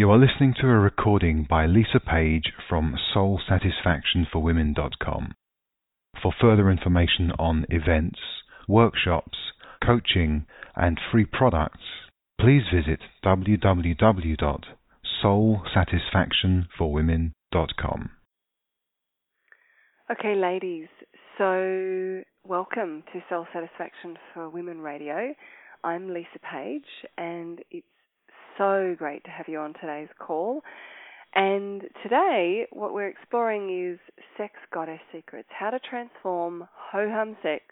You are listening to a recording by Lisa Page from SoulSatisfactionForWomen.com. For further information on events, workshops, coaching, and free products, please visit www.soulsatisfactionforwomen.com. Okay, ladies, so welcome to Soul Satisfaction for Women Radio. I'm Lisa Page, and it's so great to have you on today's call. And today, what we're exploring is sex goddess secrets how to transform ho hum sex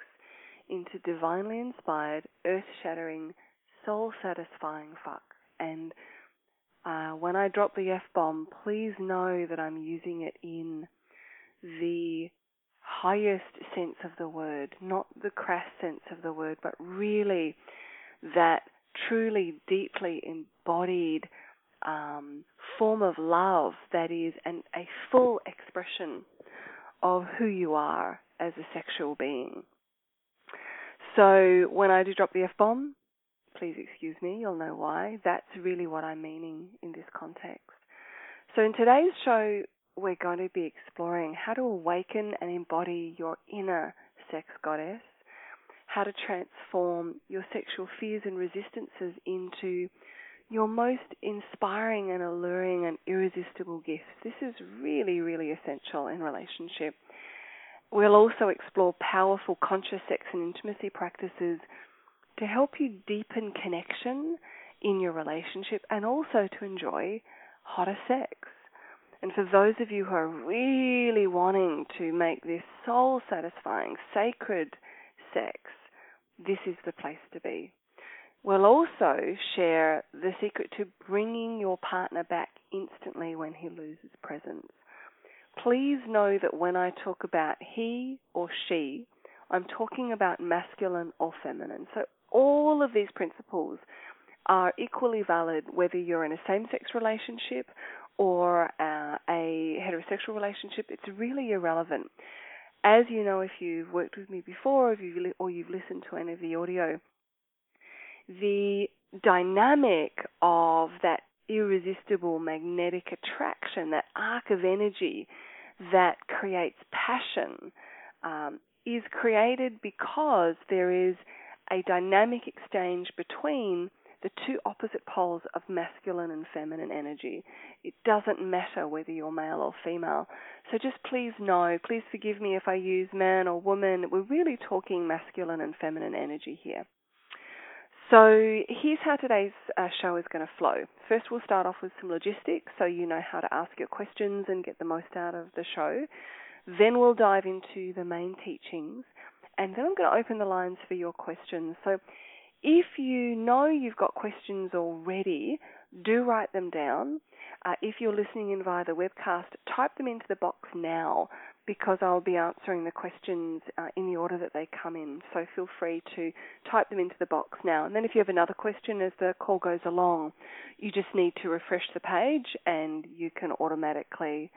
into divinely inspired, earth shattering, soul satisfying fuck. And uh, when I drop the F bomb, please know that I'm using it in the highest sense of the word, not the crass sense of the word, but really that truly deeply embodied um, form of love that is an, a full expression of who you are as a sexual being. So when I do drop the F bomb, please excuse me, you'll know why. That's really what I'm meaning in this context. So in today's show, we're going to be exploring how to awaken and embody your inner sex goddess how to transform your sexual fears and resistances into your most inspiring and alluring and irresistible gifts. This is really, really essential in relationship. We'll also explore powerful conscious sex and intimacy practices to help you deepen connection in your relationship and also to enjoy hotter sex. And for those of you who are really wanting to make this soul satisfying, sacred sex this is the place to be. We'll also share the secret to bringing your partner back instantly when he loses presence. Please know that when I talk about he or she, I'm talking about masculine or feminine. So all of these principles are equally valid whether you're in a same sex relationship or uh, a heterosexual relationship. It's really irrelevant as you know, if you've worked with me before, or you've, or you've listened to any of the audio, the dynamic of that irresistible magnetic attraction, that arc of energy that creates passion, um, is created because there is a dynamic exchange between the two opposite poles of masculine and feminine energy. It doesn't matter whether you're male or female. So just please know, please forgive me if I use man or woman. We're really talking masculine and feminine energy here. So here's how today's uh, show is going to flow. First, we'll start off with some logistics so you know how to ask your questions and get the most out of the show. Then we'll dive into the main teachings. And then I'm going to open the lines for your questions. So if you know you've got questions already, do write them down. Uh, if you're listening in via the webcast, type them into the box now because I'll be answering the questions uh, in the order that they come in. So feel free to type them into the box now. And then if you have another question as the call goes along, you just need to refresh the page and you can automatically,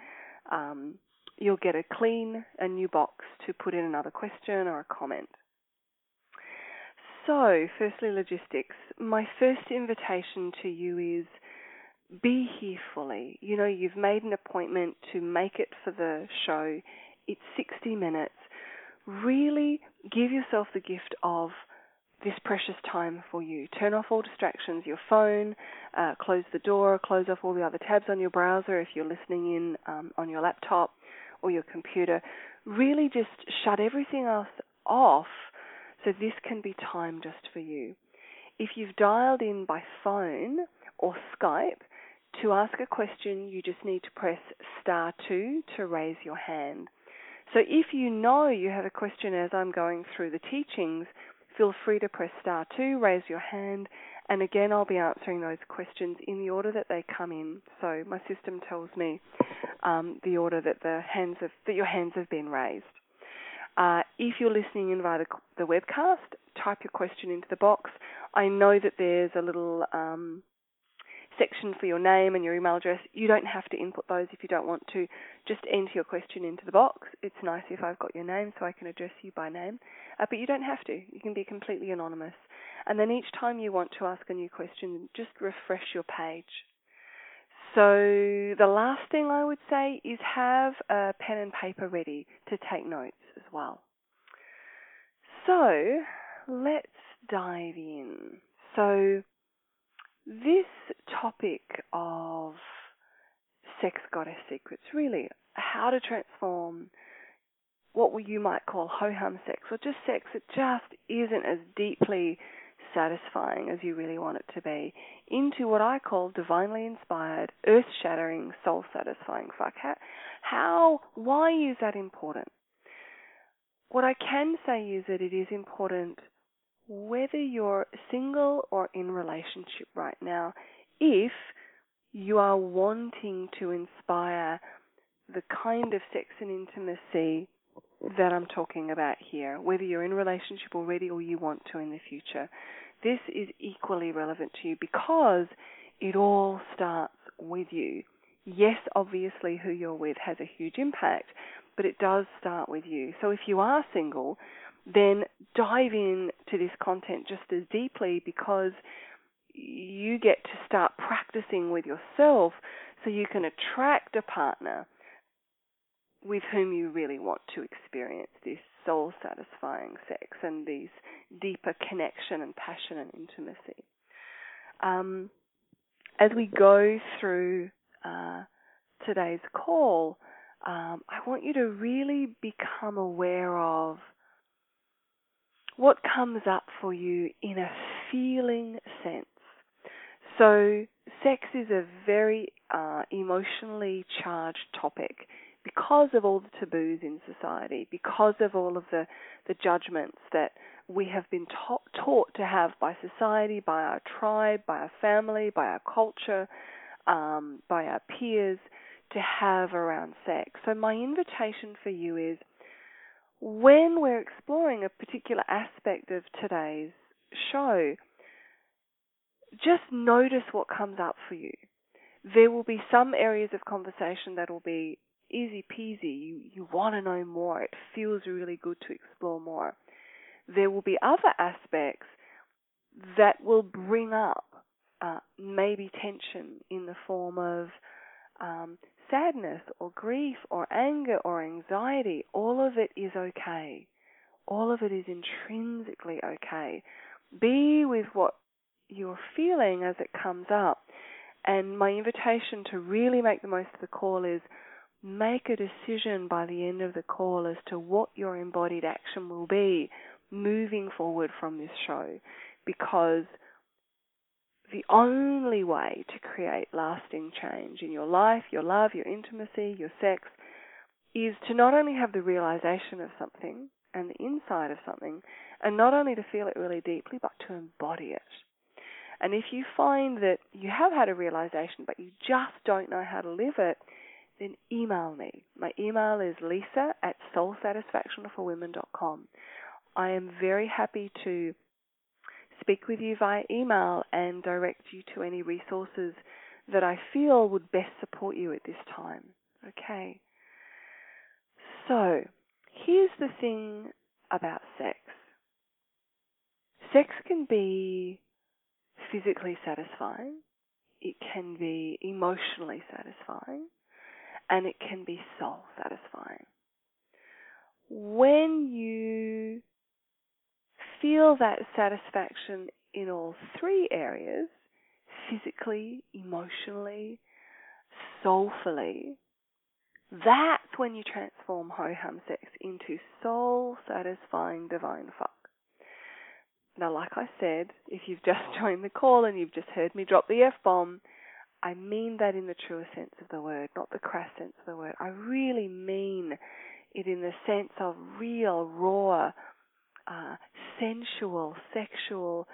um, you'll get a clean, a new box to put in another question or a comment. So, firstly, logistics. My first invitation to you is be here fully. You know, you've made an appointment to make it for the show. It's 60 minutes. Really give yourself the gift of this precious time for you. Turn off all distractions, your phone, uh, close the door, close off all the other tabs on your browser if you're listening in um, on your laptop or your computer. Really just shut everything else off so this can be time just for you. If you've dialed in by phone or Skype to ask a question, you just need to press star two to raise your hand. So if you know you have a question as I'm going through the teachings, feel free to press star two, raise your hand, and again I'll be answering those questions in the order that they come in. So my system tells me um, the order that the hands have, that your hands have been raised. Uh, if you're listening in via the, the, webcast, type your question into the box. I know that there's a little um, section for your name and your email address. You don't have to input those if you don't want to. Just enter your question into the box. It's nice if I've got your name so I can address you by name. Uh, but you don't have to. You can be completely anonymous. And then each time you want to ask a new question, just refresh your page. So, the last thing I would say is have a pen and paper ready to take notes as well. So, let's dive in. So, this topic of sex goddess secrets really how to transform what you might call ho hum sex or just sex that just isn't as deeply satisfying as you really want it to be into what I call divinely inspired, earth shattering, soul satisfying fuck. How, how, why is that important? What I can say is that it is important whether you're single or in relationship right now, if you are wanting to inspire the kind of sex and intimacy that I'm talking about here, whether you're in relationship already or you want to in the future. This is equally relevant to you because it all starts with you. Yes, obviously, who you're with has a huge impact, but it does start with you. So if you are single, then dive in to this content just as deeply because you get to start practicing with yourself so you can attract a partner with whom you really want to experience this soul satisfying sex and these deeper connection and passion and intimacy. Um, as we go through uh, today's call, um, I want you to really become aware of what comes up for you in a feeling sense. So, sex is a very uh, emotionally charged topic because of all the taboos in society, because of all of the, the judgments that we have been ta- taught to have by society, by our tribe, by our family, by our culture, um, by our peers to have around sex. So, my invitation for you is when we're exploring a particular aspect of today's show, just notice what comes up for you. There will be some areas of conversation that will be easy peasy. You, you want to know more. It feels really good to explore more. There will be other aspects that will bring up uh, maybe tension in the form of um, sadness or grief or anger or anxiety, all of it is okay. All of it is intrinsically okay. Be with what you're feeling as it comes up. And my invitation to really make the most of the call is make a decision by the end of the call as to what your embodied action will be moving forward from this show. Because the only way to create lasting change in your life, your love, your intimacy, your sex, is to not only have the realization of something and the inside of something, and not only to feel it really deeply, but to embody it. And if you find that you have had a realization, but you just don't know how to live it, then email me. My email is lisa at soulsatisfactionforwomen.com. I am very happy to speak with you via email and direct you to any resources that I feel would best support you at this time. Okay. So, here's the thing about sex sex can be physically satisfying, it can be emotionally satisfying, and it can be soul satisfying. When you feel that satisfaction in all three areas physically, emotionally, soulfully that's when you transform ho hum sex into soul satisfying divine fuck. Now, like I said, if you've just joined the call and you've just heard me drop the F bomb, I mean that in the truest sense of the word, not the crass sense of the word. I really mean it in the sense of real, raw, uh, sensual, sexual,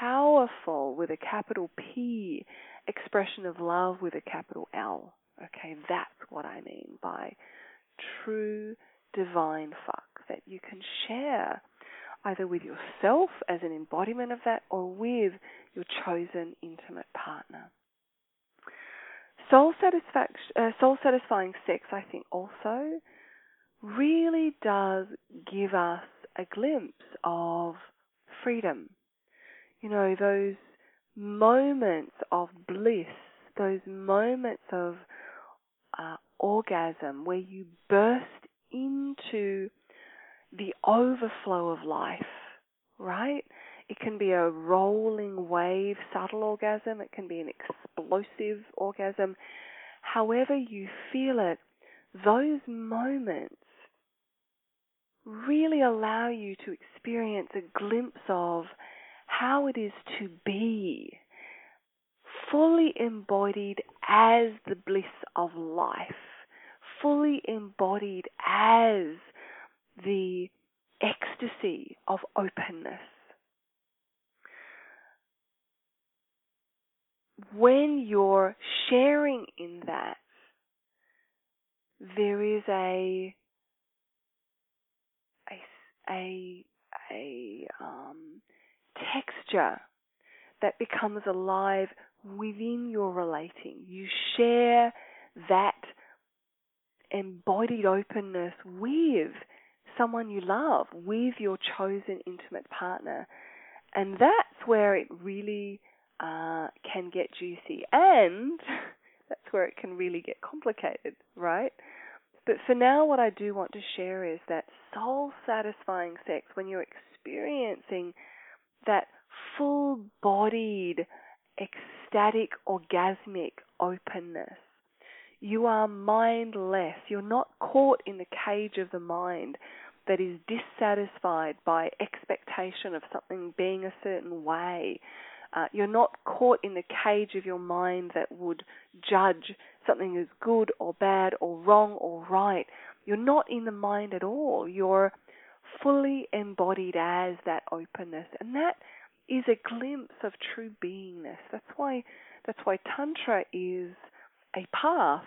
powerful with a capital P expression of love with a capital L. Okay, that's what I mean by true divine fuck that you can share either with yourself as an embodiment of that or with your chosen intimate partner. Soul, satisfaction, uh, soul satisfying sex, I think, also really does give us a glimpse of freedom. You know, those moments of bliss those moments of uh, orgasm where you burst into the overflow of life, right? It can be a rolling wave, subtle orgasm. It can be an explosive orgasm. However you feel it, those moments really allow you to experience a glimpse of how it is to be fully embodied as the bliss of life, fully embodied as the ecstasy of openness. When you're sharing in that, there is a a a, um, texture that becomes alive within your relating. You share that embodied openness with someone you love, with your chosen intimate partner. And that's where it really uh, can get juicy. And that's where it can really get complicated, right? But for now, what I do want to share is that soul satisfying sex, when you're experiencing that full bodied, ecstatic, orgasmic openness. You are mindless. You're not caught in the cage of the mind that is dissatisfied by expectation of something being a certain way. Uh, you're not caught in the cage of your mind that would judge something is good or bad or wrong or right. You're not in the mind at all. You're fully embodied as that openness. And that is a glimpse of true beingness. That's why that's why tantra is a path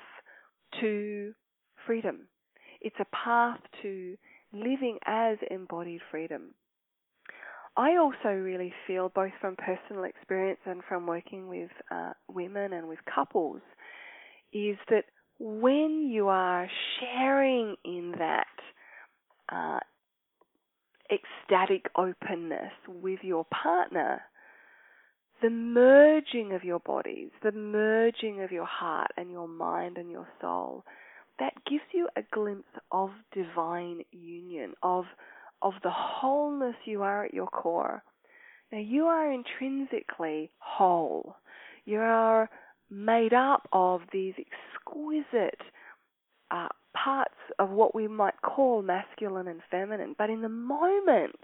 to freedom. It's a path to living as embodied freedom. I also really feel, both from personal experience and from working with uh, women and with couples, is that when you are sharing in that uh, ecstatic openness with your partner, the merging of your bodies, the merging of your heart and your mind and your soul, that gives you a glimpse of divine union, of of the wholeness you are at your core. Now you are intrinsically whole. You are made up of these exquisite uh, parts of what we might call masculine and feminine. But in the moment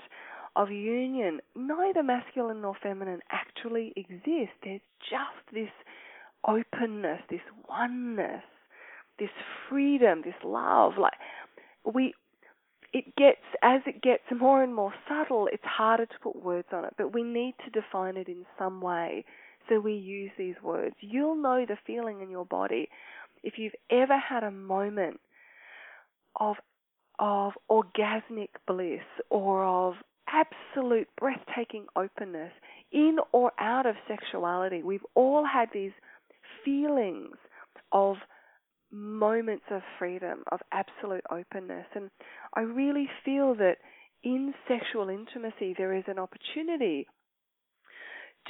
of union, neither masculine nor feminine actually exist. There's just this openness, this oneness, this freedom, this love. Like we it gets as it gets more and more subtle, it's harder to put words on it, but we need to define it in some way. So we use these words. You'll know the feeling in your body if you've ever had a moment of of orgasmic bliss or of absolute breathtaking openness in or out of sexuality. We've all had these feelings of moments of freedom, of absolute openness. And I really feel that in sexual intimacy, there is an opportunity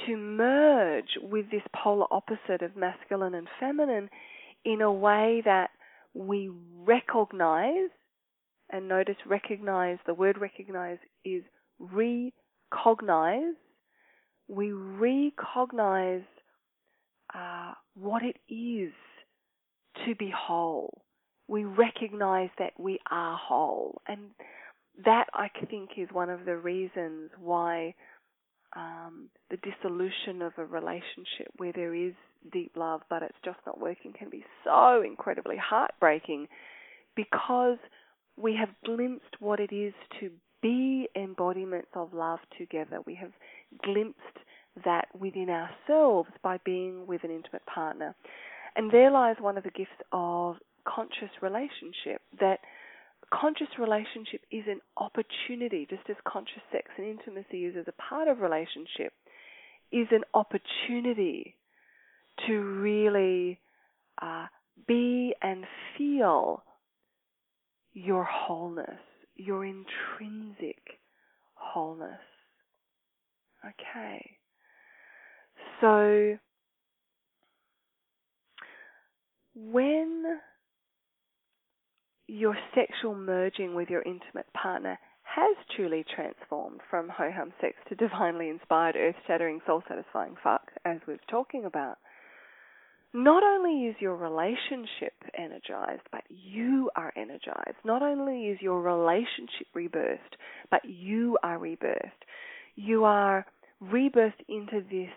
to merge with this polar opposite of masculine and feminine in a way that we recognize, and notice recognize, the word recognize is recognize. We recognize uh, what it is to be whole. We recognize that we are whole. And that, I think, is one of the reasons why um, the dissolution of a relationship where there is deep love but it's just not working can be so incredibly heartbreaking because we have glimpsed what it is to be embodiments of love together. We have glimpsed that within ourselves by being with an intimate partner. And there lies one of the gifts of conscious relationship that conscious relationship is an opportunity, just as conscious sex and intimacy is as a part of relationship, is an opportunity to really uh, be and feel your wholeness, your intrinsic wholeness. Okay. So when your sexual merging with your intimate partner has truly transformed from ho hum sex to divinely inspired, earth shattering, soul satisfying fuck, as we're talking about, not only is your relationship energized, but you are energized. Not only is your relationship rebirthed, but you are rebirthed. You are rebirthed into this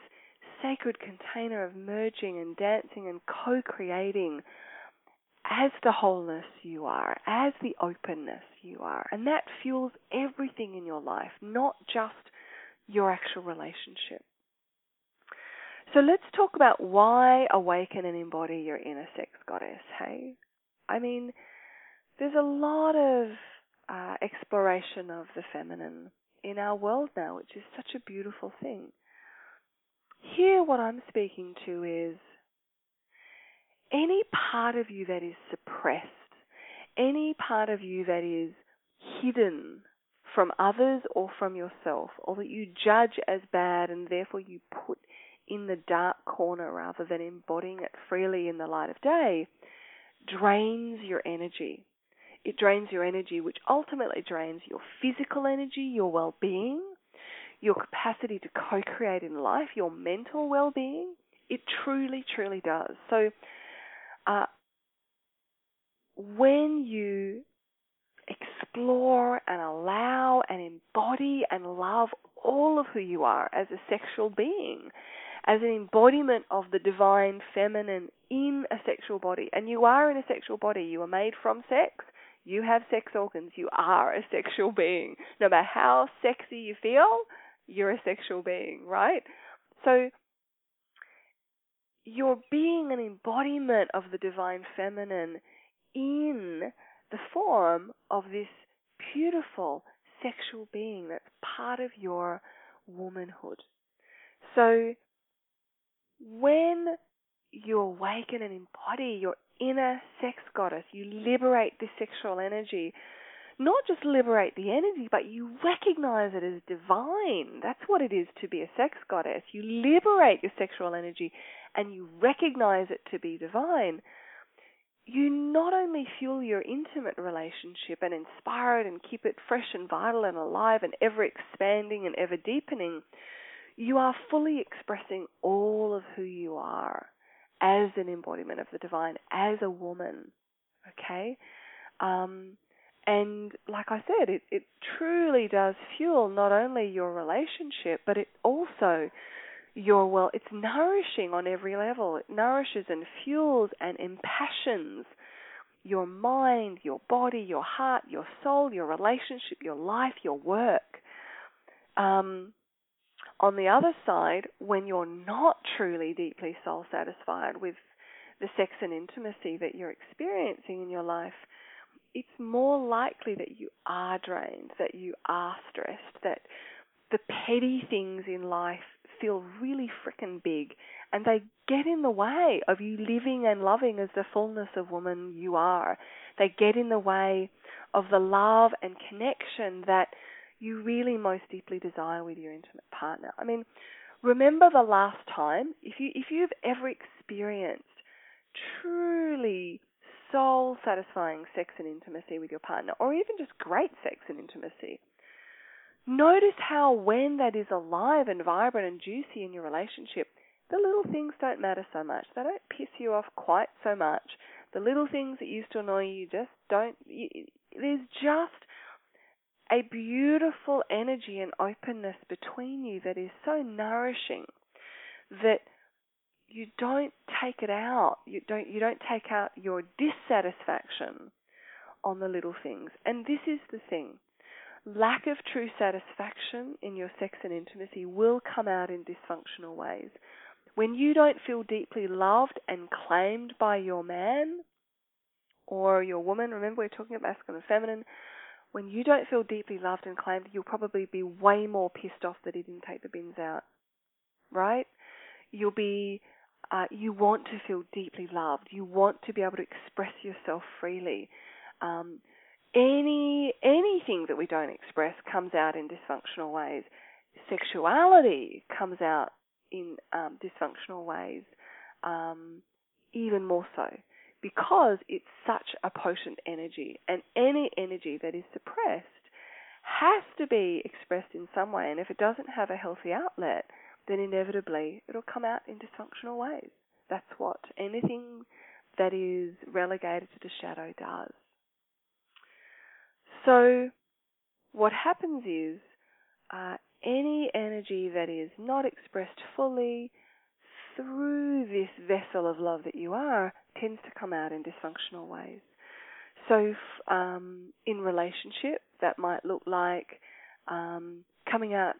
sacred container of merging and dancing and co creating as the wholeness you are, as the openness you are. And that fuels everything in your life, not just your actual relationship. So let's talk about why awaken and embody your inner sex goddess, hey? I mean, there's a lot of uh, exploration of the feminine in our world now, which is such a beautiful thing. Here, what I'm speaking to is any part of you that is suppressed, any part of you that is hidden from others or from yourself, or that you judge as bad and therefore you put in the dark corner rather than embodying it freely in the light of day, drains your energy. It drains your energy, which ultimately drains your physical energy, your well being, your capacity to co create in life, your mental well being. It truly, truly does. So, uh, when you explore and allow and embody and love all of who you are as a sexual being, as an embodiment of the divine feminine in a sexual body. And you are in a sexual body. You are made from sex. You have sex organs. You are a sexual being. No matter how sexy you feel, you're a sexual being, right? So you're being an embodiment of the divine feminine in the form of this beautiful sexual being that's part of your womanhood. So when you awaken and embody your inner sex goddess, you liberate this sexual energy. Not just liberate the energy, but you recognize it as divine. That's what it is to be a sex goddess. You liberate your sexual energy and you recognize it to be divine. You not only fuel your intimate relationship and inspire it and keep it fresh and vital and alive and ever expanding and ever deepening, you are fully expressing all of who you are as an embodiment of the divine, as a woman. Okay? Um, and like I said, it, it truly does fuel not only your relationship, but it also your well it's nourishing on every level. It nourishes and fuels and impassions your mind, your body, your heart, your soul, your relationship, your life, your work. Um, on the other side, when you're not truly deeply soul satisfied with the sex and intimacy that you're experiencing in your life, it's more likely that you are drained, that you are stressed, that the petty things in life feel really frickin' big and they get in the way of you living and loving as the fullness of woman you are. They get in the way of the love and connection that you really most deeply desire with your intimate partner. I mean, remember the last time if you if you've ever experienced truly soul satisfying sex and intimacy with your partner or even just great sex and intimacy. Notice how when that is alive and vibrant and juicy in your relationship, the little things don't matter so much. They don't piss you off quite so much. The little things that used to annoy you just don't. You, there's just a beautiful energy and openness between you that is so nourishing that you don't take it out. You don't you don't take out your dissatisfaction on the little things. And this is the thing. Lack of true satisfaction in your sex and intimacy will come out in dysfunctional ways. When you don't feel deeply loved and claimed by your man or your woman, remember we're talking about masculine and feminine, when you don't feel deeply loved and claimed, you'll probably be way more pissed off that he didn't take the bins out. Right? You'll be, uh, you want to feel deeply loved. You want to be able to express yourself freely. Um, any anything that we don't express comes out in dysfunctional ways. Sexuality comes out in um, dysfunctional ways, um, even more so because it's such a potent energy. And any energy that is suppressed has to be expressed in some way. And if it doesn't have a healthy outlet, then inevitably it'll come out in dysfunctional ways. That's what anything that is relegated to the shadow does. So, what happens is uh, any energy that is not expressed fully through this vessel of love that you are tends to come out in dysfunctional ways. So, um, in relationship, that might look like um, coming out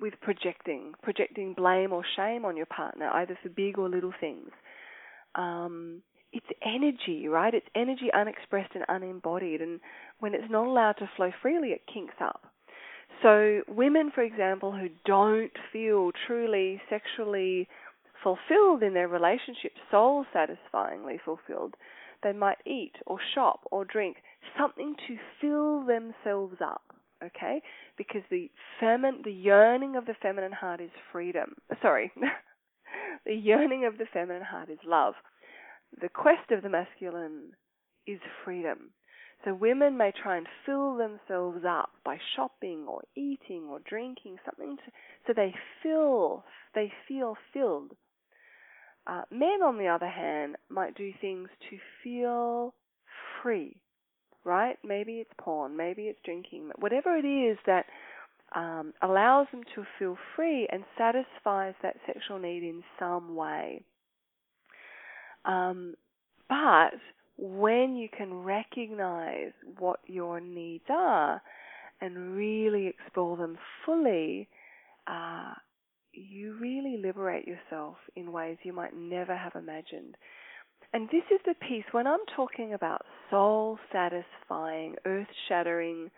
with projecting, projecting blame or shame on your partner, either for big or little things. Um, it's energy, right? It's energy unexpressed and unembodied, and when it's not allowed to flow freely, it kinks up. So, women, for example, who don't feel truly sexually fulfilled in their relationship, soul satisfyingly fulfilled, they might eat or shop or drink something to fill themselves up, okay? Because the femin- the yearning of the feminine heart is freedom. Sorry. the yearning of the feminine heart is love. The quest of the masculine is freedom. So women may try and fill themselves up by shopping or eating or drinking something to, so they feel they feel filled. Uh, men, on the other hand, might do things to feel free, right? Maybe it's porn, maybe it's drinking, whatever it is that um, allows them to feel free and satisfies that sexual need in some way. Um, but when you can recognize what your needs are and really explore them fully, uh, you really liberate yourself in ways you might never have imagined. And this is the piece when I'm talking about soul satisfying, earth shattering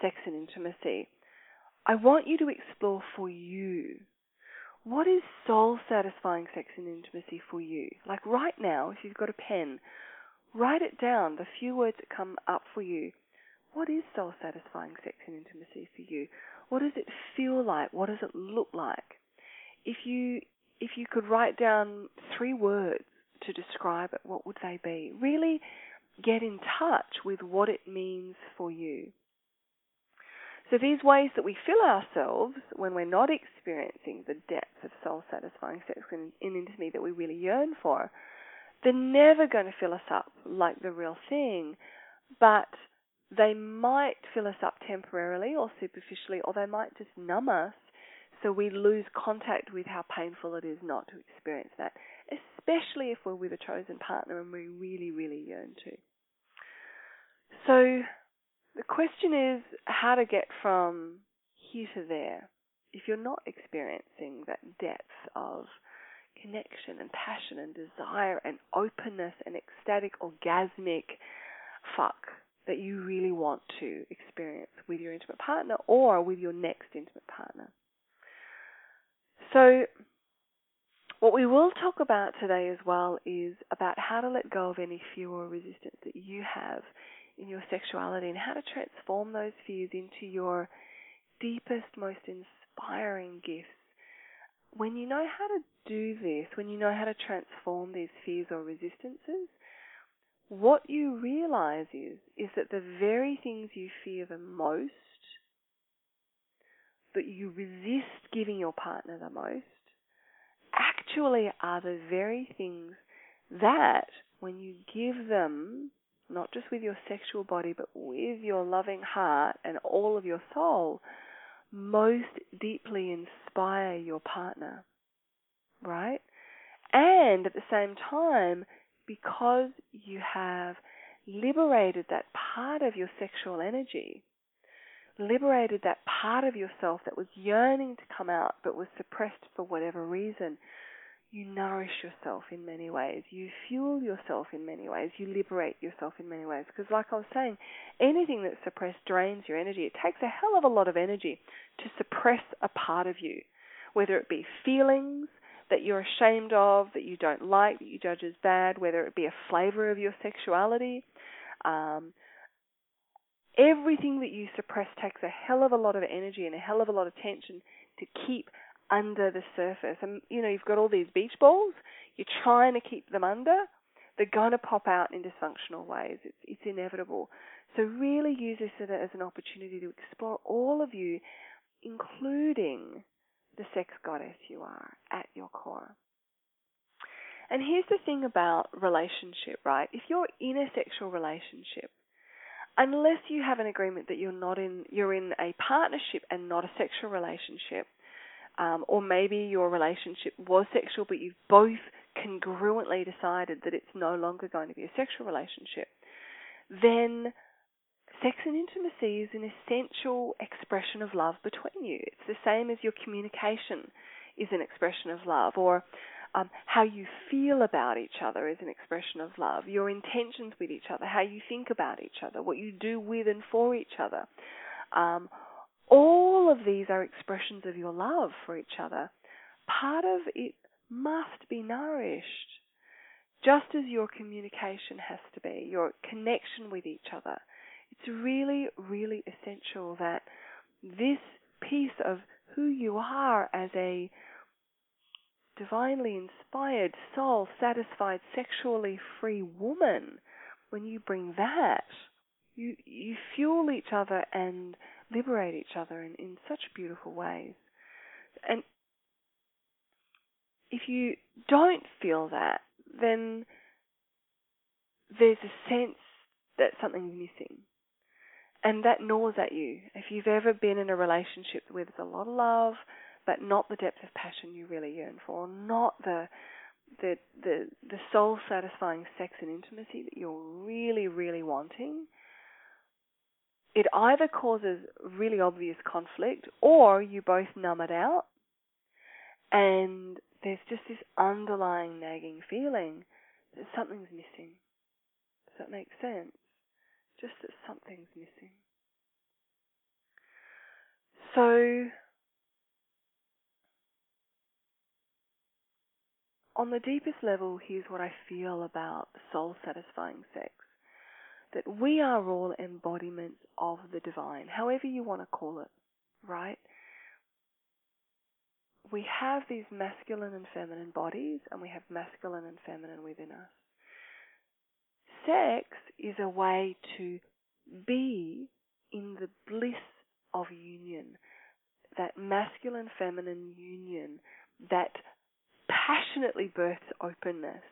sex and intimacy. I want you to explore for you what is soul satisfying sex and intimacy for you? Like right now, if you've got a pen, write it down, the few words that come up for you. What is soul satisfying sex and intimacy for you? What does it feel like? What does it look like? if you if you could write down three words to describe it, what would they be? Really get in touch with what it means for you. So these ways that we fill ourselves when we're not experiencing the depth of soul satisfying sex and, in intimacy that we really yearn for, they're never going to fill us up like the real thing, but they might fill us up temporarily or superficially, or they might just numb us so we lose contact with how painful it is not to experience that, especially if we're with a chosen partner and we really, really yearn to. So the question is how to get from here to there if you're not experiencing that depth of connection and passion and desire and openness and ecstatic, orgasmic fuck that you really want to experience with your intimate partner or with your next intimate partner. So, what we will talk about today as well is about how to let go of any fear or resistance that you have in your sexuality and how to transform those fears into your deepest, most inspiring gifts. When you know how to do this, when you know how to transform these fears or resistances, what you realize is is that the very things you fear the most that you resist giving your partner the most actually are the very things that, when you give them, not just with your sexual body, but with your loving heart and all of your soul, most deeply inspire your partner. Right? And at the same time, because you have liberated that part of your sexual energy, liberated that part of yourself that was yearning to come out but was suppressed for whatever reason, you nourish yourself in many ways. You fuel yourself in many ways. You liberate yourself in many ways. Because, like I was saying, anything that's suppressed drains your energy. It takes a hell of a lot of energy to suppress a part of you, whether it be feelings that you're ashamed of, that you don't like, that you judge as bad, whether it be a flavor of your sexuality. Um, everything that you suppress takes a hell of a lot of energy and a hell of a lot of tension to keep under the surface. And you know, you've got all these beach balls, you're trying to keep them under, they're going to pop out in dysfunctional ways. It's, it's inevitable. So really use this as an opportunity to explore all of you, including the sex goddess you are at your core. And here's the thing about relationship, right? If you're in a sexual relationship, unless you have an agreement that you're not in, you're in a partnership and not a sexual relationship, um, or maybe your relationship was sexual, but you've both congruently decided that it's no longer going to be a sexual relationship, then sex and intimacy is an essential expression of love between you. It's the same as your communication is an expression of love, or um, how you feel about each other is an expression of love. Your intentions with each other, how you think about each other, what you do with and for each other. Um, all of these are expressions of your love for each other. Part of it must be nourished, just as your communication has to be, your connection with each other. It's really, really essential that this piece of who you are as a divinely inspired, soul satisfied, sexually free woman, when you bring that, you you fuel each other and liberate each other in, in such beautiful ways. And if you don't feel that, then there's a sense that something's missing. And that gnaws at you. If you've ever been in a relationship where there's a lot of love, but not the depth of passion you really yearn for, not the the the, the soul satisfying sex and intimacy that you're really, really wanting, it either causes really obvious conflict or you both numb it out and there's just this underlying nagging feeling that something's missing. Does that make sense? Just that something's missing. So, on the deepest level, here's what I feel about soul satisfying sex that we are all embodiments of the divine, however you want to call it, right? We have these masculine and feminine bodies, and we have masculine and feminine within us. Sex is a way to be in the bliss of union, that masculine feminine union that passionately births openness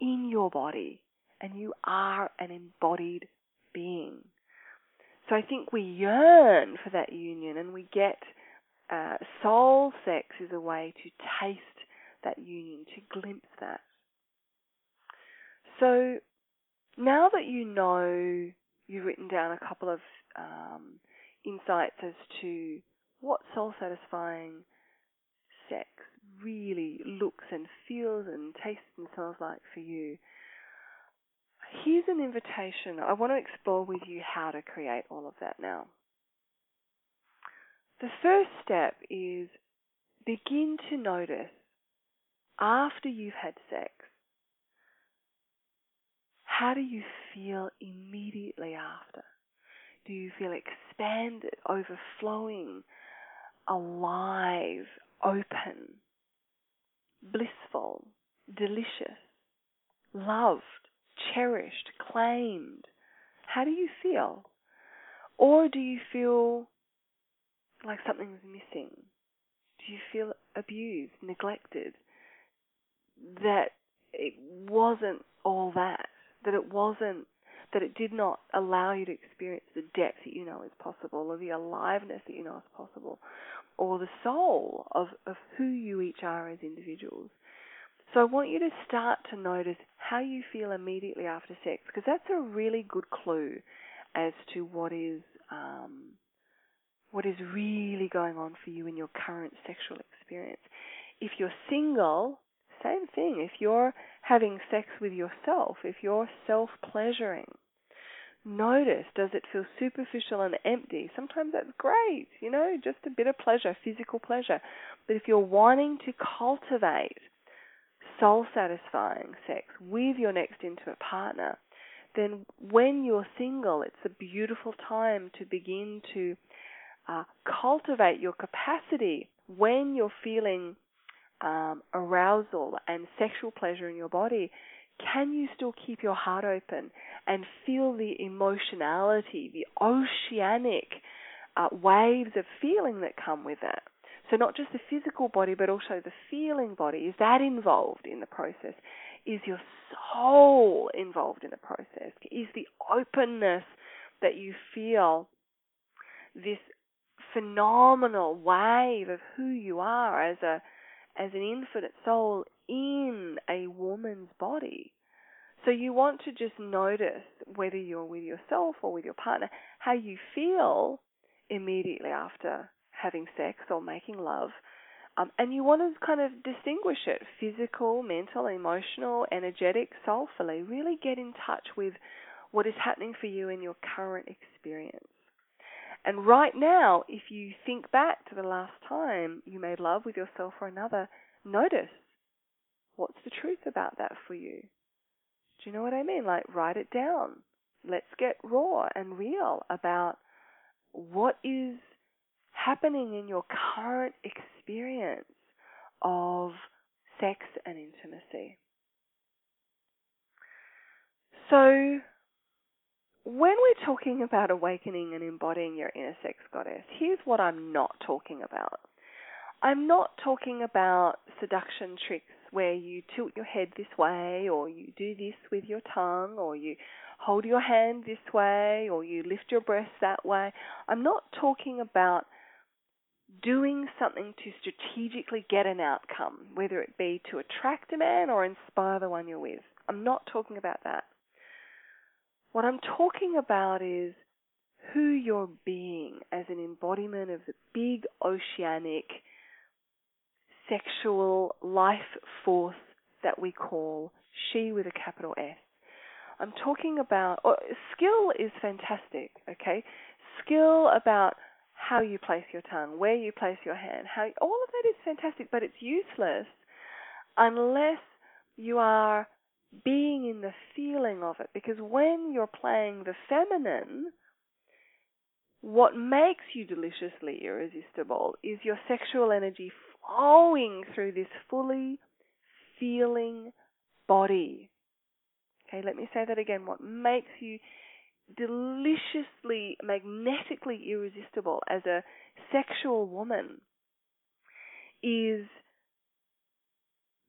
in your body and you are an embodied being. So I think we yearn for that union and we get uh, soul sex is a way to taste that union, to glimpse that. So now that you know you've written down a couple of um, insights as to what soul satisfying sex really looks and feels and tastes and smells like for you, here's an invitation. I want to explore with you how to create all of that now. The first step is begin to notice after you've had sex, how do you feel immediately after? Do you feel expanded, overflowing, alive, open, blissful, delicious, loved? Cherished, claimed? How do you feel? Or do you feel like something's missing? Do you feel abused, neglected? That it wasn't all that? That it wasn't, that it did not allow you to experience the depth that you know is possible, or the aliveness that you know is possible, or the soul of, of who you each are as individuals? So I want you to start to notice how you feel immediately after sex, because that's a really good clue as to what is um, what is really going on for you in your current sexual experience. If you're single, same thing. If you're having sex with yourself, if you're self pleasuring, notice does it feel superficial and empty? Sometimes that's great, you know, just a bit of pleasure, physical pleasure. But if you're wanting to cultivate soul satisfying sex with your next intimate partner, then when you're single, it's a beautiful time to begin to uh, cultivate your capacity when you're feeling um, arousal and sexual pleasure in your body can you still keep your heart open and feel the emotionality, the oceanic uh, waves of feeling that come with it? So, not just the physical body, but also the feeling body. Is that involved in the process? Is your soul involved in the process? Is the openness that you feel this phenomenal wave of who you are as a as an infinite soul in a woman's body. So you want to just notice whether you're with yourself or with your partner how you feel immediately after having sex or making love. Um, and you want to kind of distinguish it physical, mental, emotional, energetic, soulfully. Really get in touch with what is happening for you in your current experience. And right now, if you think back to the last time you made love with yourself or another, notice what's the truth about that for you. Do you know what I mean? Like, write it down. Let's get raw and real about what is happening in your current experience of sex and intimacy. So, when we're talking about awakening and embodying your inner sex goddess, here's what I'm not talking about. I'm not talking about seduction tricks where you tilt your head this way, or you do this with your tongue, or you hold your hand this way, or you lift your breast that way. I'm not talking about doing something to strategically get an outcome, whether it be to attract a man or inspire the one you're with. I'm not talking about that. What I'm talking about is who you're being as an embodiment of the big oceanic sexual life force that we call she with a capital S. I'm talking about oh, skill is fantastic, okay? Skill about how you place your tongue, where you place your hand, how all of that is fantastic, but it's useless unless you are being in the feeling of it. Because when you're playing the feminine, what makes you deliciously irresistible is your sexual energy flowing through this fully feeling body. Okay, let me say that again. What makes you deliciously, magnetically irresistible as a sexual woman is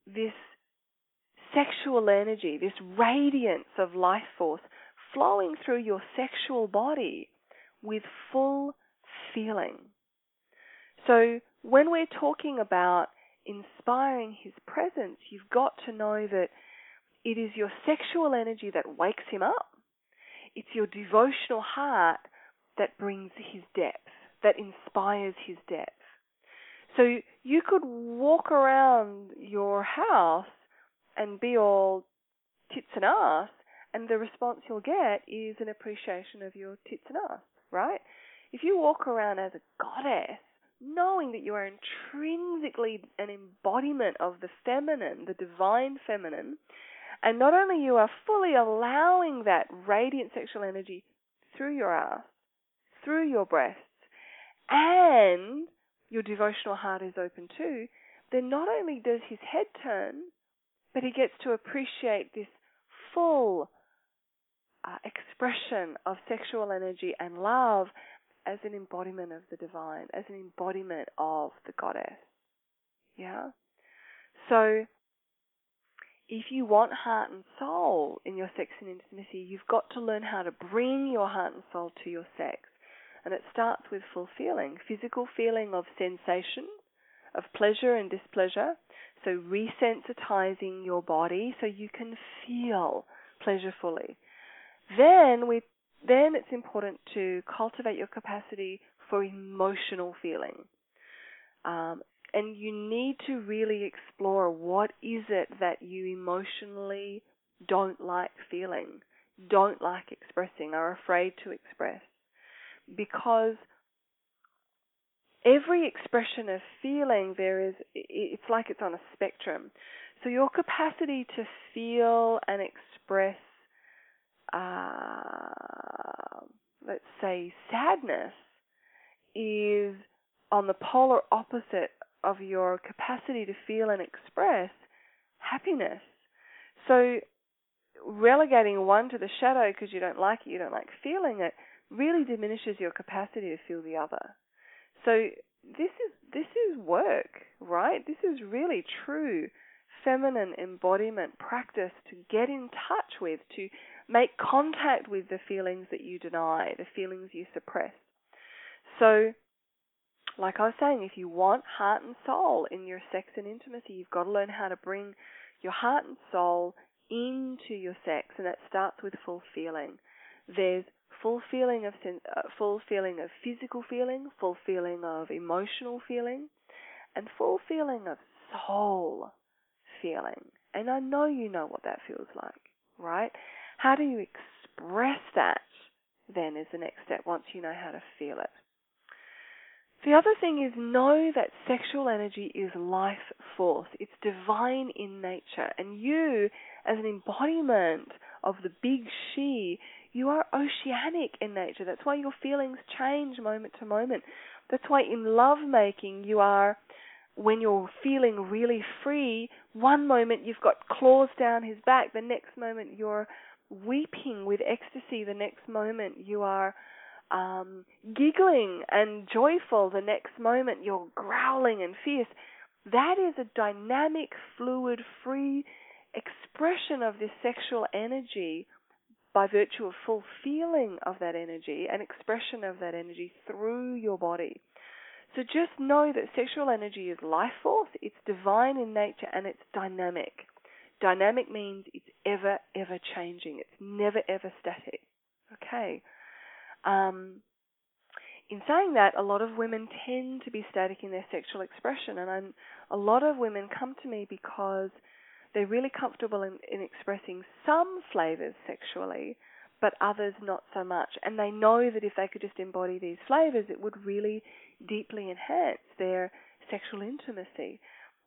this sexual energy, this radiance of life force flowing through your sexual body with full feeling. So when we're talking about inspiring his presence, you've got to know that it is your sexual energy that wakes him up. It's your devotional heart that brings his depth, that inspires his depth. So you could walk around your house and be all tits and ass, and the response you'll get is an appreciation of your tits and ass, right? If you walk around as a goddess, knowing that you are intrinsically an embodiment of the feminine, the divine feminine, and not only you are fully allowing that radiant sexual energy through your ass, through your breasts, and your devotional heart is open too, then not only does his head turn, but he gets to appreciate this full uh, expression of sexual energy and love as an embodiment of the divine, as an embodiment of the goddess. Yeah? So, if you want heart and soul in your sex and intimacy, you've got to learn how to bring your heart and soul to your sex. And it starts with full feeling physical feeling of sensation, of pleasure and displeasure. So, resensitizing your body so you can feel pleasure fully. Then we then it's important to cultivate your capacity for emotional feeling. Um, and you need to really explore what is it that you emotionally don't like feeling, don't like expressing, are afraid to express. Because every expression of feeling there is it's like it's on a spectrum. So your capacity to feel and express uh, let's say, sadness is on the polar opposite of your capacity to feel and express happiness. So relegating one to the shadow because you don't like it, you don't like feeling it, really diminishes your capacity to feel the other. So this is this is work, right? This is really true feminine embodiment practice to get in touch with, to make contact with the feelings that you deny, the feelings you suppress. So, like I was saying, if you want heart and soul in your sex and intimacy, you've got to learn how to bring your heart and soul into your sex, and that starts with full feeling. There's full feeling of uh, full feeling of physical feeling, full feeling of emotional feeling, and full feeling of soul feeling. And I know you know what that feels like, right? How do you express that then is the next step once you know how to feel it. The other thing is know that sexual energy is life force. It's divine in nature. And you, as an embodiment of the big she, you are oceanic in nature. That's why your feelings change moment to moment. That's why in lovemaking you are when you're feeling really free, one moment you've got claws down his back, the next moment you're weeping with ecstasy, the next moment you are um, giggling and joyful, the next moment you're growling and fierce. That is a dynamic, fluid, free expression of this sexual energy by virtue of full feeling of that energy and expression of that energy through your body. So just know that sexual energy is life force, it's divine in nature, and it's dynamic. Dynamic means it's ever, ever changing. It's never, ever static. Okay. Um, in saying that, a lot of women tend to be static in their sexual expression, and I'm, a lot of women come to me because they're really comfortable in, in expressing some flavors sexually, but others not so much. And they know that if they could just embody these flavors, it would really deeply enhance their sexual intimacy.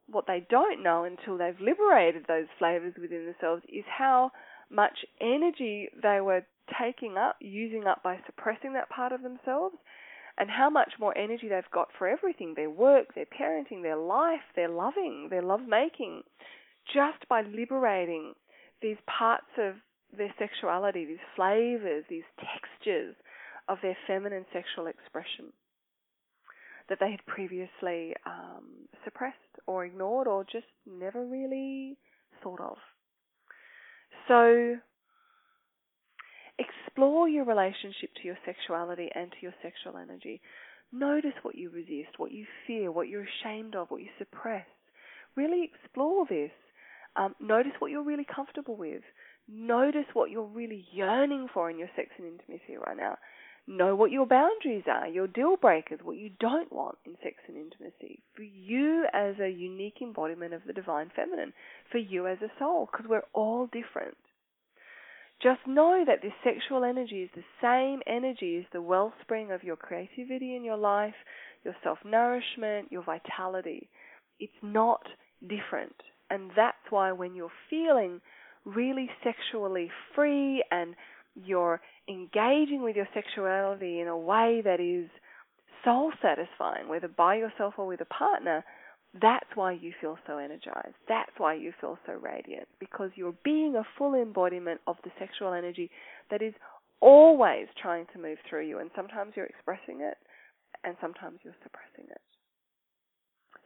What they don't know until they've liberated those flavors within themselves is how much energy they were taking up, using up by suppressing that part of themselves, and how much more energy they've got for everything their work, their parenting, their life, their loving, their love making just by liberating these parts of their sexuality, these flavors, these textures of their feminine sexual expression that they had previously um, suppressed or ignored or just never really thought of. So, explore your relationship to your sexuality and to your sexual energy. Notice what you resist, what you fear, what you're ashamed of, what you suppress. Really explore this. Um, notice what you're really comfortable with. Notice what you're really yearning for in your sex and intimacy right now. Know what your boundaries are, your deal breakers, what you don't want in sex and intimacy. For you as a unique embodiment of the divine feminine, for you as a soul, because we're all different. Just know that this sexual energy is the same energy as the wellspring of your creativity in your life, your self nourishment, your vitality. It's not different. And that's why when you're feeling really sexually free and you're engaging with your sexuality in a way that is soul satisfying, whether by yourself or with a partner, that's why you feel so energized. That's why you feel so radiant, because you're being a full embodiment of the sexual energy that is always trying to move through you. And sometimes you're expressing it, and sometimes you're suppressing it.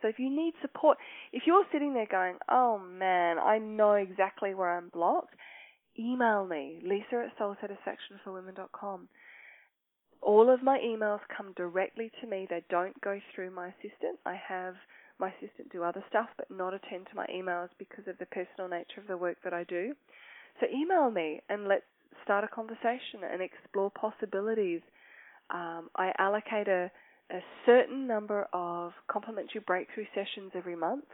So if you need support, if you're sitting there going, oh man, I know exactly where I'm blocked, email me, lisa at soulsatisfactionforwomen.com. All of my emails come directly to me. They don't go through my assistant. I have my assistant do other stuff, but not attend to my emails because of the personal nature of the work that I do. So email me and let's start a conversation and explore possibilities. Um, I allocate a a certain number of complimentary breakthrough sessions every month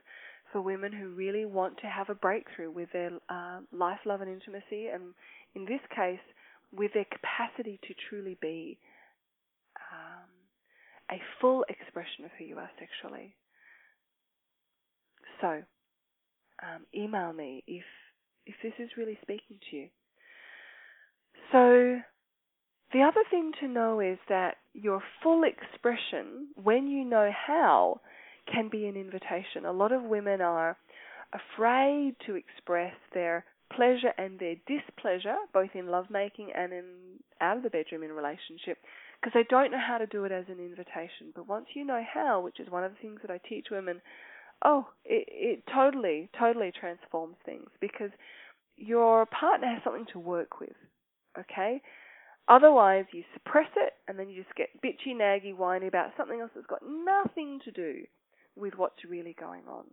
for women who really want to have a breakthrough with their uh, life, love, and intimacy, and in this case, with their capacity to truly be um, a full expression of who you are sexually. So, um, email me if if this is really speaking to you. So, the other thing to know is that your full expression, when you know how, can be an invitation. A lot of women are afraid to express their pleasure and their displeasure, both in lovemaking and in out of the bedroom in relationship, because they don't know how to do it as an invitation. But once you know how, which is one of the things that I teach women, oh, it, it totally, totally transforms things because your partner has something to work with. Okay? Otherwise, you suppress it and then you just get bitchy, naggy, whiny about something else that's got nothing to do with what's really going on.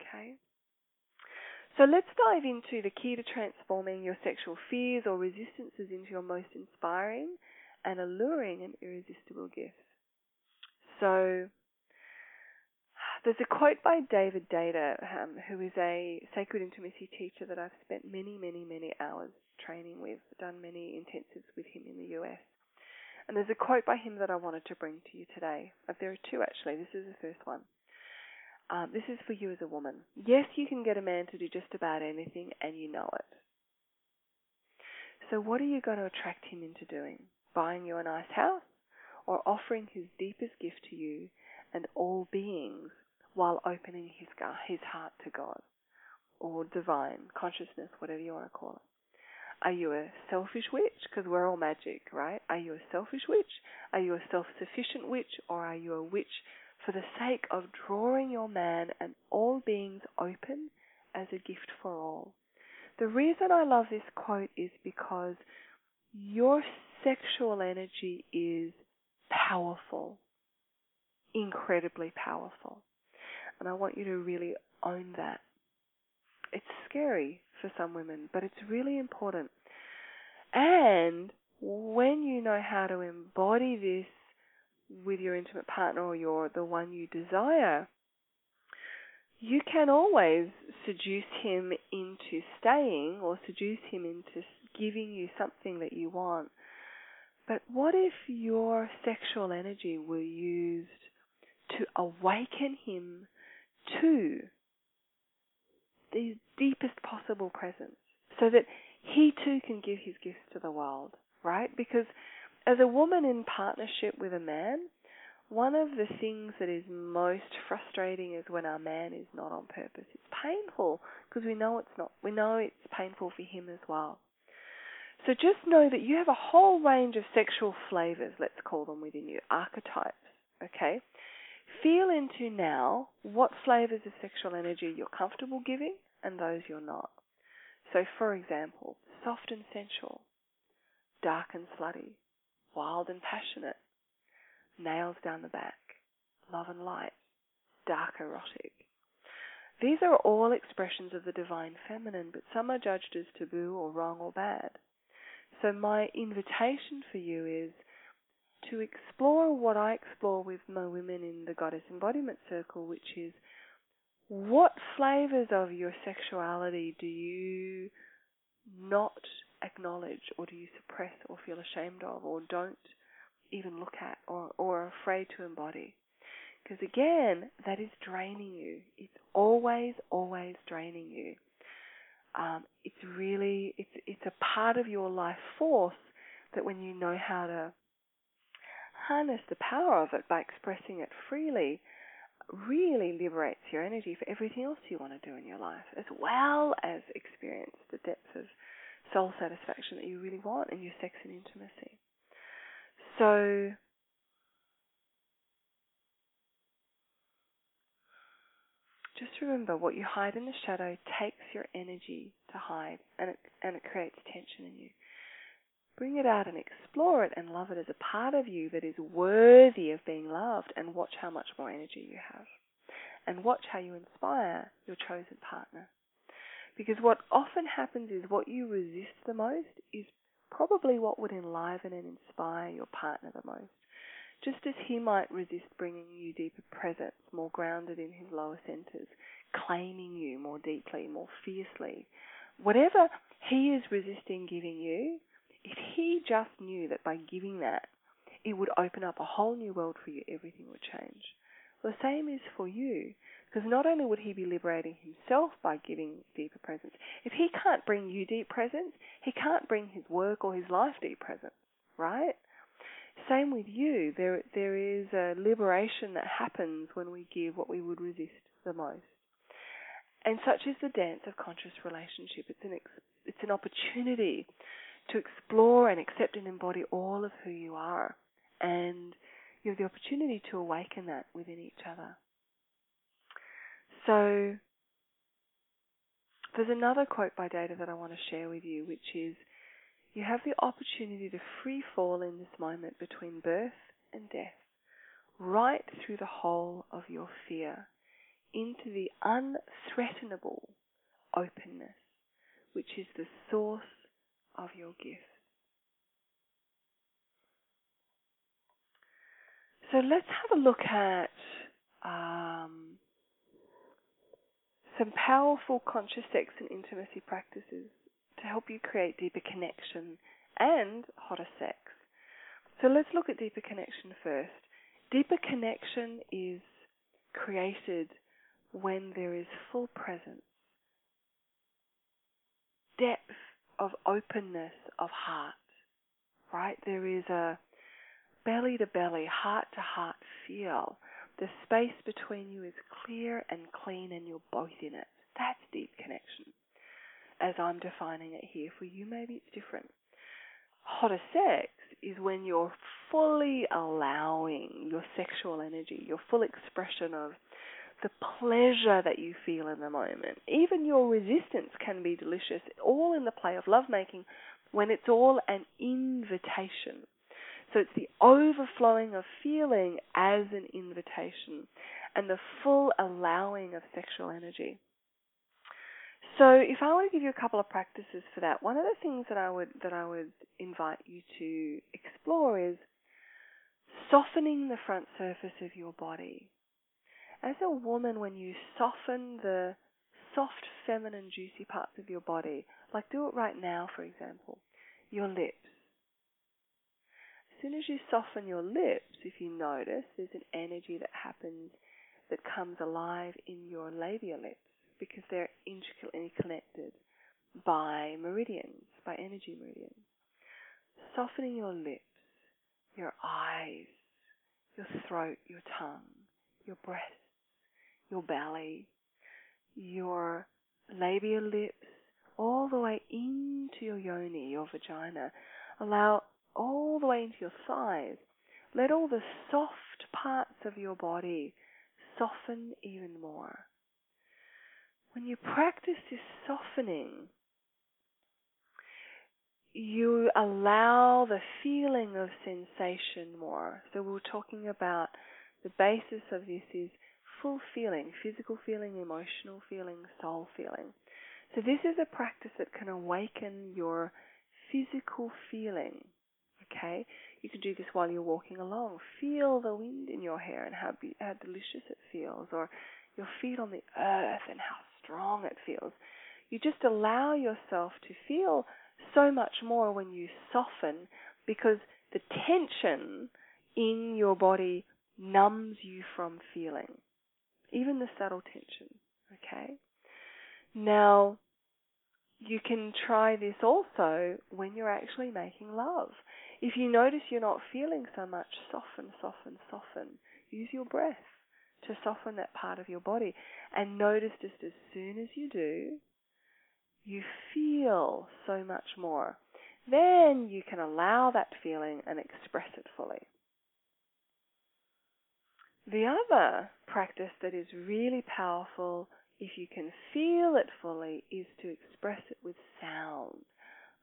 Okay? So let's dive into the key to transforming your sexual fears or resistances into your most inspiring and alluring and irresistible gifts. So there's a quote by David Deida, um, who is a sacred intimacy teacher that I've spent many, many, many hours training with, done many intensives with him in the US. And there's a quote by him that I wanted to bring to you today. Uh, there are two actually. This is the first one. Um, this is for you as a woman. Yes, you can get a man to do just about anything, and you know it. So, what are you going to attract him into doing? Buying you a nice house, or offering his deepest gift to you and all beings while opening his his heart to God, or divine consciousness, whatever you want to call it? Are you a selfish witch? Because we're all magic, right? Are you a selfish witch? Are you a self sufficient witch? Or are you a witch for the sake of drawing your man and all beings open as a gift for all. The reason I love this quote is because your sexual energy is powerful, incredibly powerful. And I want you to really own that. It's scary for some women, but it's really important. And when you know how to embody this with your intimate partner or your the one you desire, you can always seduce him into staying or seduce him into giving you something that you want. But what if your sexual energy were used to awaken him to the deepest possible presence so that he too can give his gifts to the world, right? Because as a woman in partnership with a man, one of the things that is most frustrating is when our man is not on purpose. It's painful because we know it's not. We know it's painful for him as well. So just know that you have a whole range of sexual flavors, let's call them within you, archetypes, okay? Feel into now what flavors of sexual energy you're comfortable giving and those you're not. So for example, soft and sensual, dark and slutty, wild and passionate, nails down the back, love and light, dark erotic. These are all expressions of the divine feminine, but some are judged as taboo or wrong or bad. So my invitation for you is to explore what I explore with my women in the Goddess Embodiment Circle, which is what flavors of your sexuality do you not acknowledge or do you suppress or feel ashamed of or don't even look at or, or are afraid to embody? Because again, that is draining you. It's always, always draining you. Um, it's really, it's, it's a part of your life force that when you know how to harness the power of it by expressing it freely, really liberates your energy for everything else you want to do in your life, as well as experience the depth of soul satisfaction that you really want in your sex and intimacy. So, just remember what you hide in the shadow takes your energy to hide and it, and it creates tension in you. Bring it out and explore it and love it as a part of you that is worthy of being loved and watch how much more energy you have. And watch how you inspire your chosen partner. Because what often happens is what you resist the most is probably what would enliven and inspire your partner the most. Just as he might resist bringing you deeper presence, more grounded in his lower centers, claiming you more deeply, more fiercely. Whatever he is resisting giving you, if he just knew that by giving that, it would open up a whole new world for you, everything would change. The same is for you. Because not only would he be liberating himself by giving deeper presence, if he can't bring you deep presence, he can't bring his work or his life deep presence, right? Same with you. There, there is a liberation that happens when we give what we would resist the most. And such is the dance of conscious relationship. It's an, it's an opportunity to explore and accept and embody all of who you are. And you have the opportunity to awaken that within each other. So there's another quote by Deida that I want to share with you, which is you have the opportunity to free fall in this moment between birth and death, right through the whole of your fear, into the unthreatenable openness, which is the source of your gift. So let's have a look at um, some powerful conscious sex and intimacy practices to help you create deeper connection and hotter sex. So let's look at deeper connection first. Deeper connection is created when there is full presence, depth of openness of heart, right? There is a belly to belly, heart to heart feel. The space between you is clear and clean, and you're both in it. That's deep connection, as I'm defining it here. For you, maybe it's different. Hotter sex is when you're fully allowing your sexual energy, your full expression of the pleasure that you feel in the moment. Even your resistance can be delicious, all in the play of lovemaking when it's all an invitation. So it's the overflowing of feeling as an invitation and the full allowing of sexual energy. So if I were to give you a couple of practices for that, one of the things that I would that I would invite you to explore is softening the front surface of your body. As a woman, when you soften the soft, feminine, juicy parts of your body, like do it right now, for example, your lips. As soon as you soften your lips, if you notice, there's an energy that happens that comes alive in your labial lips because they're intricately connected by meridians, by energy meridians. Softening your lips, your eyes, your throat, your tongue, your breasts, your belly, your labial lips, all the way into your yoni, your vagina. Allow all the way into your thighs. Let all the soft parts of your body soften even more when you practice this softening, you allow the feeling of sensation more. So we are talking about the basis of this is full feeling, physical feeling, emotional feeling, soul feeling. So this is a practice that can awaken your physical feeling. Okay, you can do this while you're walking along. Feel the wind in your hair and how, how delicious it feels, or your feet on the earth and how strong it feels. You just allow yourself to feel so much more when you soften because the tension in your body numbs you from feeling, even the subtle tension. Okay? Now, you can try this also when you're actually making love. If you notice you're not feeling so much, soften, soften, soften. Use your breath to soften that part of your body. And notice just as soon as you do, you feel so much more. Then you can allow that feeling and express it fully. The other practice that is really powerful, if you can feel it fully, is to express it with sound.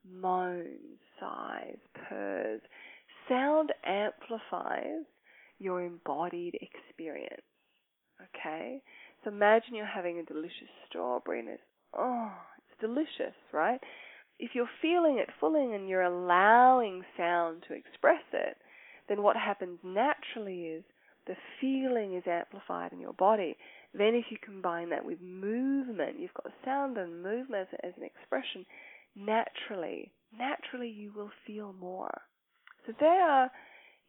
Moans, sighs, purrs. Sound amplifies your embodied experience. Okay? So imagine you're having a delicious strawberry and it's, oh, it's delicious, right? If you're feeling it fully and you're allowing sound to express it, then what happens naturally is the feeling is amplified in your body. Then if you combine that with movement, you've got sound and movement as, an expression, naturally, naturally you will feel more. So they are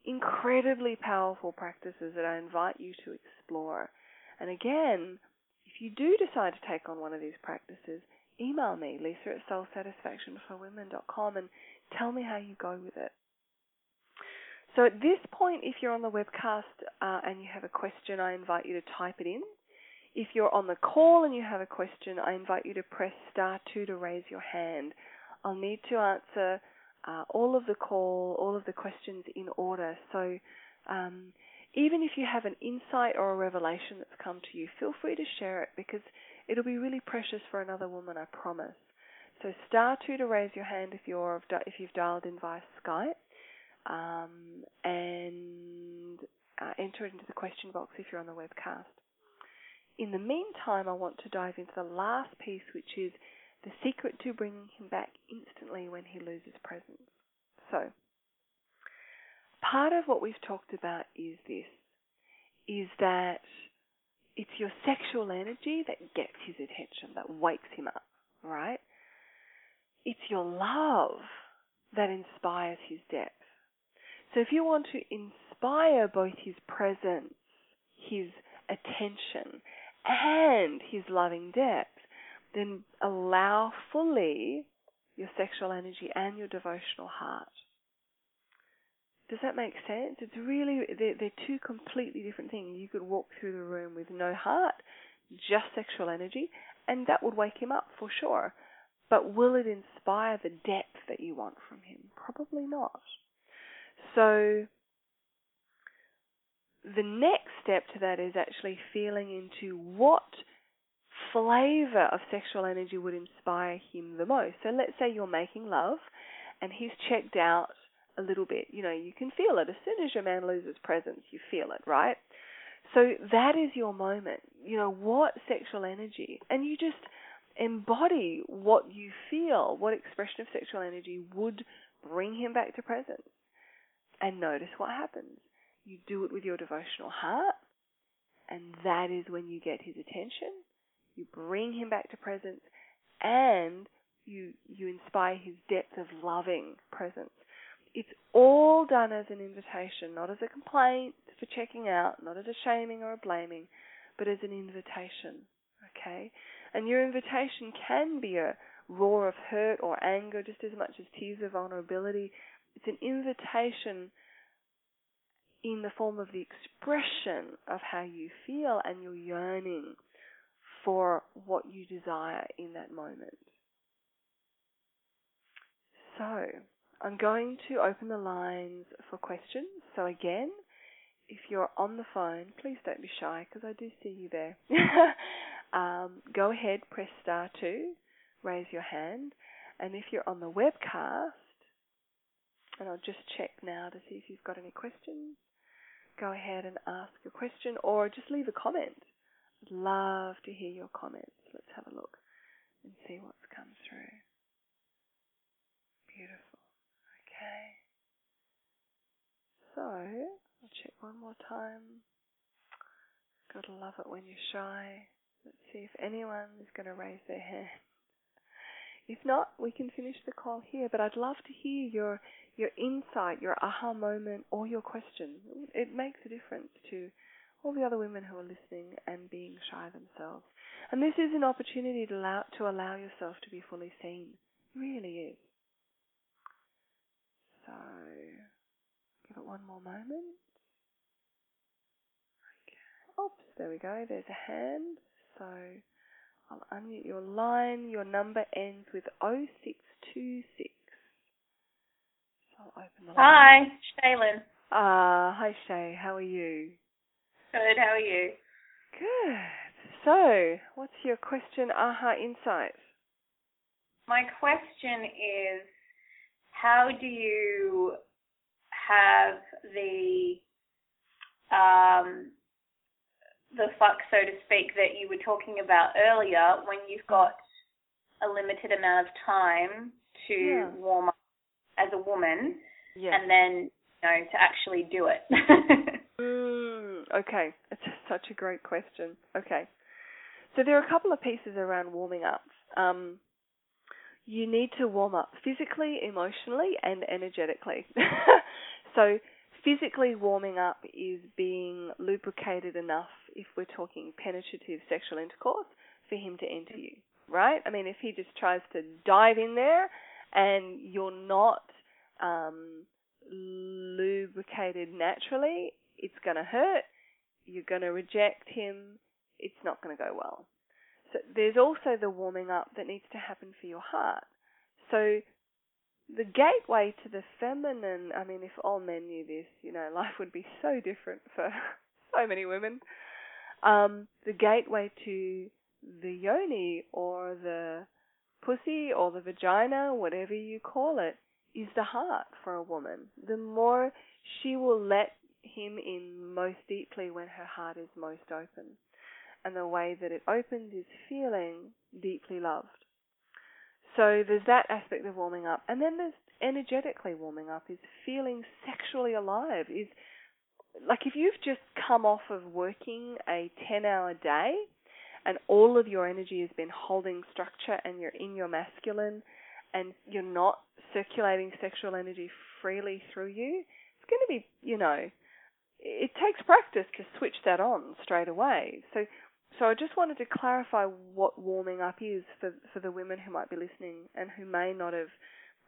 incredibly powerful practices that I invite you to explore. And again, if you do decide to take on one of these practices, email me, lisa at soulsatisfactionforwomen.com, and tell me how you go with it. So at this point, if you're on the webcast uh, and you have a question, I invite you to type it in. If you're on the call and you have a question, I invite you to press star two to raise your hand. I'll need to answer uh, all of the call, all of the questions in order. So um, even if you have an insight or a revelation that's come to you, feel free to share it because it'll be really precious for another woman, I promise. So star two to raise your hand if you're if you've dialed in via Skype, um, and uh, enter it into the question box if you're on the webcast. In the meantime, I want to dive into the last piece, which is the secret to bringing him back instantly when he loses presence. So, part of what we've talked about is this is that it's your sexual energy that gets his attention, that wakes him up, right? It's your love that inspires his depth. So if you want to inspire both his presence, his attention, and his loving depth, then allow fully your sexual energy and your devotional heart. Does that make sense? It's really, they're, they're two completely different things. You could walk through the room with no heart, just sexual energy, and that would wake him up for sure. But will it inspire the depth that you want from him? Probably not. So, the next step to that is actually feeling into what flavor of sexual energy would inspire him the most. So let's say you're making love and he's checked out a little bit. You know, you can feel it. As soon as your man loses presence, you feel it, right? So that is your moment. You know, what sexual energy? And you just embody what you feel, what expression of sexual energy would bring him back to presence. And notice what happens. You do it with your devotional heart, and that is when you get his attention you bring him back to presence, and you you inspire his depth of loving presence. It's all done as an invitation, not as a complaint for checking out, not as a shaming or a blaming, but as an invitation. Okay? And your invitation can be a roar of hurt or anger, just as much as tears of vulnerability. It's an invitation in the form of the expression of how you feel and your yearning for what you desire in that moment. So, I'm going to open the lines for questions. So, again, if you're on the phone, please don't be shy because I do see you there. um, go ahead, press star two, raise your hand. And if you're on the webcast, and I'll just check now to see if you've got any questions, go ahead and ask a question or just leave a comment I'd love to hear your comments. Let's have a look and see what's come through. Beautiful. Okay. So, I'll check one more time. Gotta love it when you're shy. Let's see if anyone is going to raise their hand. If not, we can finish the call here, but I'd love to hear your your insight, your aha moment, or your question. It makes a difference to all the other women who are listening and being shy themselves. And this is an opportunity to allow, to allow yourself to be fully seen. It really is. So, give it one more moment. Oops, there we go. There's a hand. So, I'll unmute your line. Your number ends with 0626. So I'll open the line. Hi, Shaylin. Ah, uh, hi Shay. How are you? Good. How are you? Good. So, what's your question, aha insight? My question is how do you have the um, the fuck, so to speak, that you were talking about earlier when you've got a limited amount of time to yeah. warm up as a woman yes. and then you know to actually do it? Okay, it's such a great question. Okay, so there are a couple of pieces around warming up. Um, you need to warm up physically, emotionally, and energetically. so, physically warming up is being lubricated enough, if we're talking penetrative sexual intercourse, for him to enter you, right? I mean, if he just tries to dive in there and you're not um, lubricated naturally, it's going to hurt you're going to reject him. it's not going to go well. So there's also the warming up that needs to happen for your heart. So the gateway to the feminine, I mean, if all men knew this, you know, life would be so different for so many women. Um, the gateway to the yoni or the pussy or the vagina, whatever you call it, is the heart for a woman. The more she will let him in most deeply when her heart is most open. And the way that it opens is feeling deeply loved. So there's that aspect of warming up. And then there's energetically warming up, is feeling sexually alive, is like if you've just come off of working a 10 hour day and all of your energy has been holding structure and you're in your masculine and you're not circulating sexual energy freely through you, it's going to be, you know, it takes practice to switch that on straight away. So so I just wanted to clarify what warming up is for for the women who might be listening and who may not have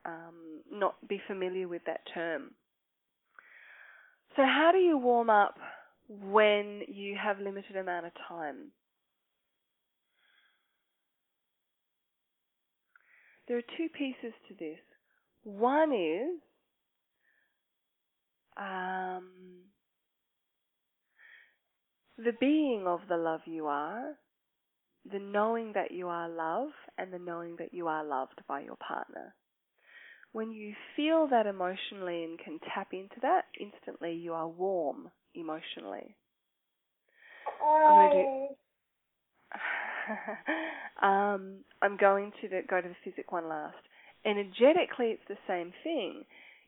um, not be familiar with that term. So how do you warm up when you have limited amount of time? There are two pieces to this. One is um, the being of the love you are, the knowing that you are love, and the knowing that you are loved by your partner. When you feel that emotionally and can tap into that, instantly you are warm emotionally. I'm going to, um, I'm going to go to the physic one last. Energetically, it's the same thing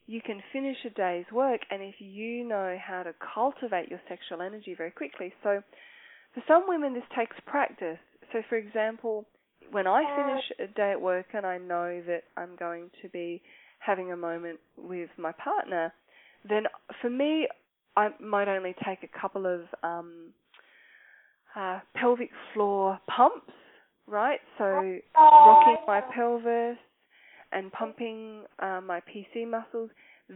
you can finish a day's work and if you know how to cultivate your sexual energy very quickly. So for some women this takes practice. So for example, when I finish a day at work and I know that I'm going to be having a moment with my partner, then for me I might only take a couple of um, uh, pelvic floor pumps, right? So rocking my pelvis, and pumping uh, my PC muscles,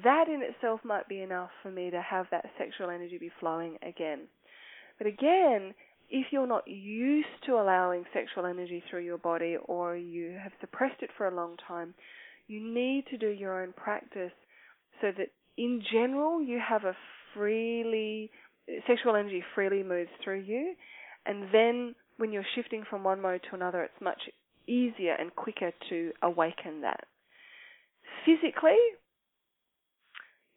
that in itself might be enough for me to have that sexual energy be flowing again. But again, if you're not used to allowing sexual energy through your body or you have suppressed it for a long time, you need to do your own practice so that in general you have a freely sexual energy freely moves through you and then when you're shifting from one mode to another it's much easier and quicker to awaken that. Physically,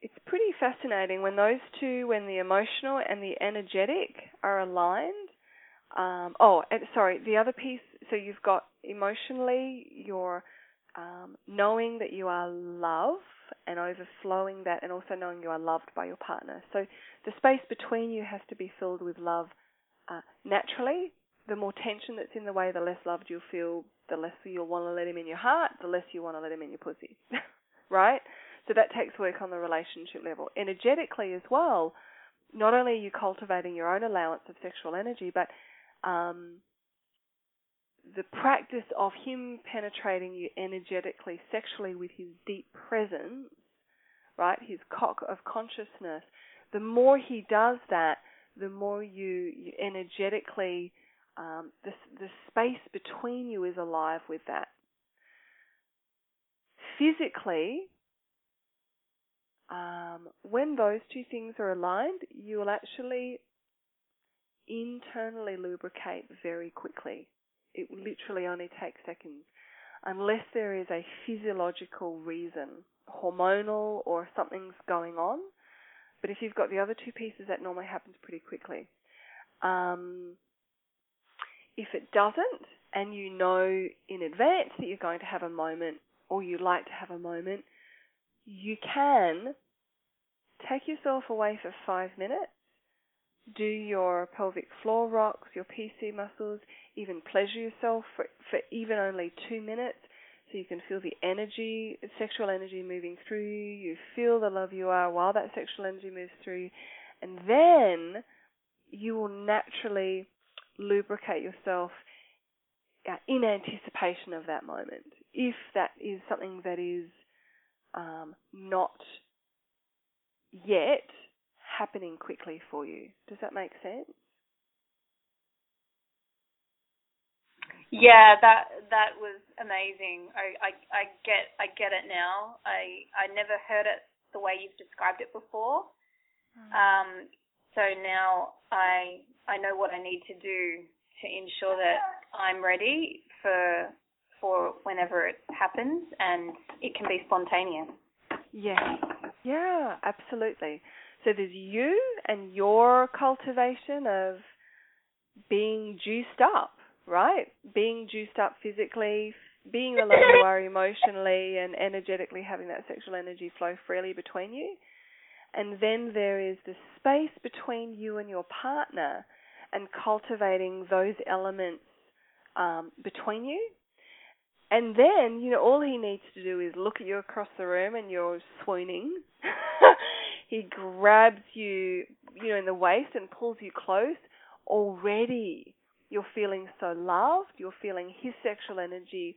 it's pretty fascinating when those two, when the emotional and the energetic are aligned. Um, oh, sorry, the other piece. So you've got emotionally, you're um, knowing that you are love and overflowing that, and also knowing you are loved by your partner. So the space between you has to be filled with love uh, naturally. The more tension that's in the way, the less loved you'll feel the less you'll want to let him in your heart, the less you want to let him in your pussy. right? So that takes work on the relationship level. Energetically as well, not only are you cultivating your own allowance of sexual energy, but um, the practice of him penetrating you energetically, sexually with his deep presence, right, his cock of consciousness, the more he does that, the more you, you energetically um, the, the space between you is alive with that. Physically, um, when those two things are aligned, you will actually internally lubricate very quickly. It literally only takes seconds, unless there is a physiological reason, hormonal or something's going on. But if you've got the other two pieces, that normally happens pretty quickly. Um, if it doesn't, and you know in advance that you're going to have a moment or you like to have a moment, you can take yourself away for five minutes, do your pelvic floor rocks, your PC muscles, even pleasure yourself for, for even only two minutes so you can feel the energy, sexual energy moving through you. You feel the love you are while that sexual energy moves through you. And then you will naturally lubricate yourself uh, in anticipation of that moment. If that is something that is um, not yet happening quickly for you. Does that make sense? Yeah, that that was amazing. I, I I get I get it now. I I never heard it the way you've described it before. Mm. Um, so now I I know what I need to do to ensure that I'm ready for for whenever it happens and it can be spontaneous. Yeah. Yeah, absolutely. So there's you and your cultivation of being juiced up, right? Being juiced up physically, being the love you are emotionally and energetically having that sexual energy flow freely between you. And then there is the space between you and your partner and cultivating those elements um, between you. And then, you know, all he needs to do is look at you across the room and you're swooning. he grabs you, you know, in the waist and pulls you close. Already, you're feeling so loved. You're feeling his sexual energy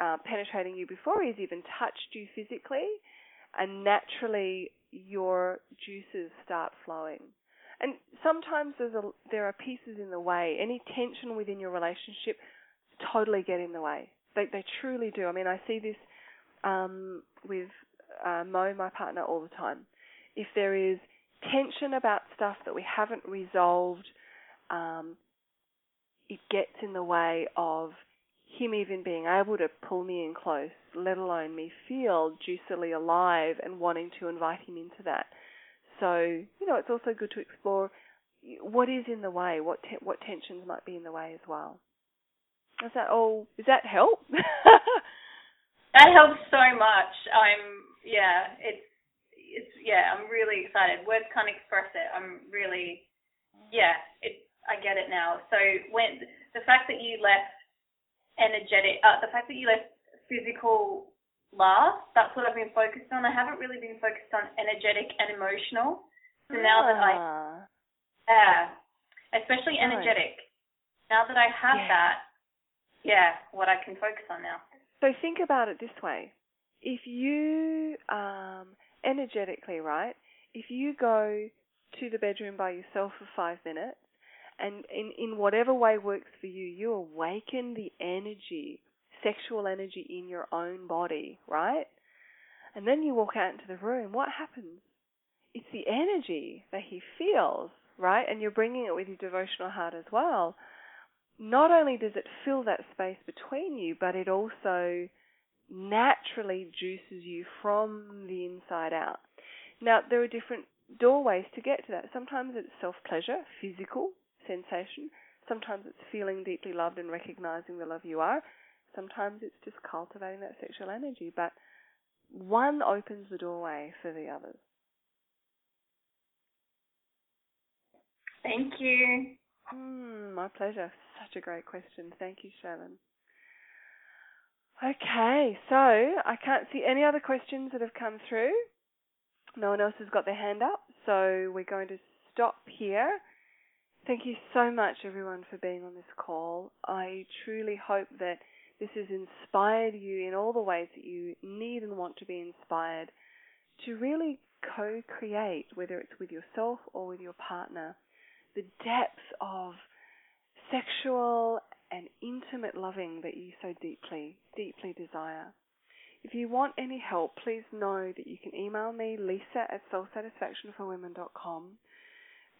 uh, penetrating you before he's even touched you physically, and naturally your juices start flowing. And sometimes there's a, there are pieces in the way. Any tension within your relationship totally get in the way. They they truly do. I mean, I see this um, with uh, Mo, my partner, all the time. If there is tension about stuff that we haven't resolved, um, it gets in the way of him even being able to pull me in close, let alone me feel juicily alive and wanting to invite him into that. So, you know, it's also good to explore what is in the way, what te- what tensions might be in the way as well. Does that all? Does that help? that helps so much. I'm yeah. It's it's yeah. I'm really excited. Words can't express it. I'm really yeah. It I get it now. So when the fact that you left energetic, uh, the fact that you left physical last, that's what I've been focused on. I haven't really been focused on energetic and emotional. So ah. now that I, ah. yeah, especially energetic. Now that I have yeah. that, yeah, what I can focus on now. So think about it this way: if you um, energetically, right? If you go to the bedroom by yourself for five minutes, and in in whatever way works for you, you awaken the energy, sexual energy in your own body, right? And then you walk out into the room. What happens? It's the energy that he feels, right? And you're bringing it with your devotional heart as well not only does it fill that space between you, but it also naturally juices you from the inside out. Now, there are different doorways to get to that. Sometimes it's self pleasure, physical sensation. Sometimes it's feeling deeply loved and recognizing the love you are. Sometimes it's just cultivating that sexual energy. But one opens the doorway for the others. Thank you. Mm, my pleasure. Such a great question. Thank you, Shannon. Okay, so I can't see any other questions that have come through. No one else has got their hand up, so we're going to stop here. Thank you so much, everyone, for being on this call. I truly hope that this has inspired you in all the ways that you need and want to be inspired to really co create, whether it's with yourself or with your partner, the depth of sexual and intimate loving that you so deeply, deeply desire. If you want any help, please know that you can email me, lisa at soulsatisfactionforwomen.com.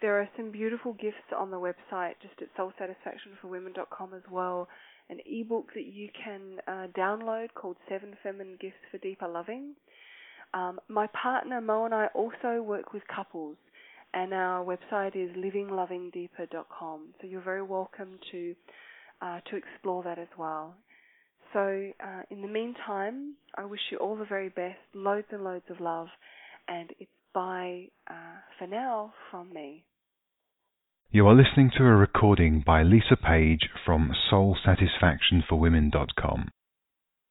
There are some beautiful gifts on the website, just at soulsatisfactionforwomen.com as well. An ebook that you can uh, download called Seven Feminine Gifts for Deeper Loving. Um, my partner Mo and I also work with couples and our website is livinglovingdeeper.com. So you're very welcome to uh, to explore that as well. So uh, in the meantime, I wish you all the very best, loads and loads of love, and it's bye uh, for now from me. You are listening to a recording by Lisa Page from SoulSatisfactionForWomen.com.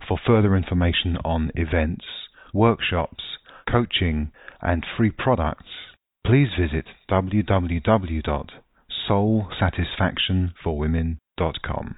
For further information on events, workshops, coaching, and free products please visit www.soulsatisfactionforwomen.com.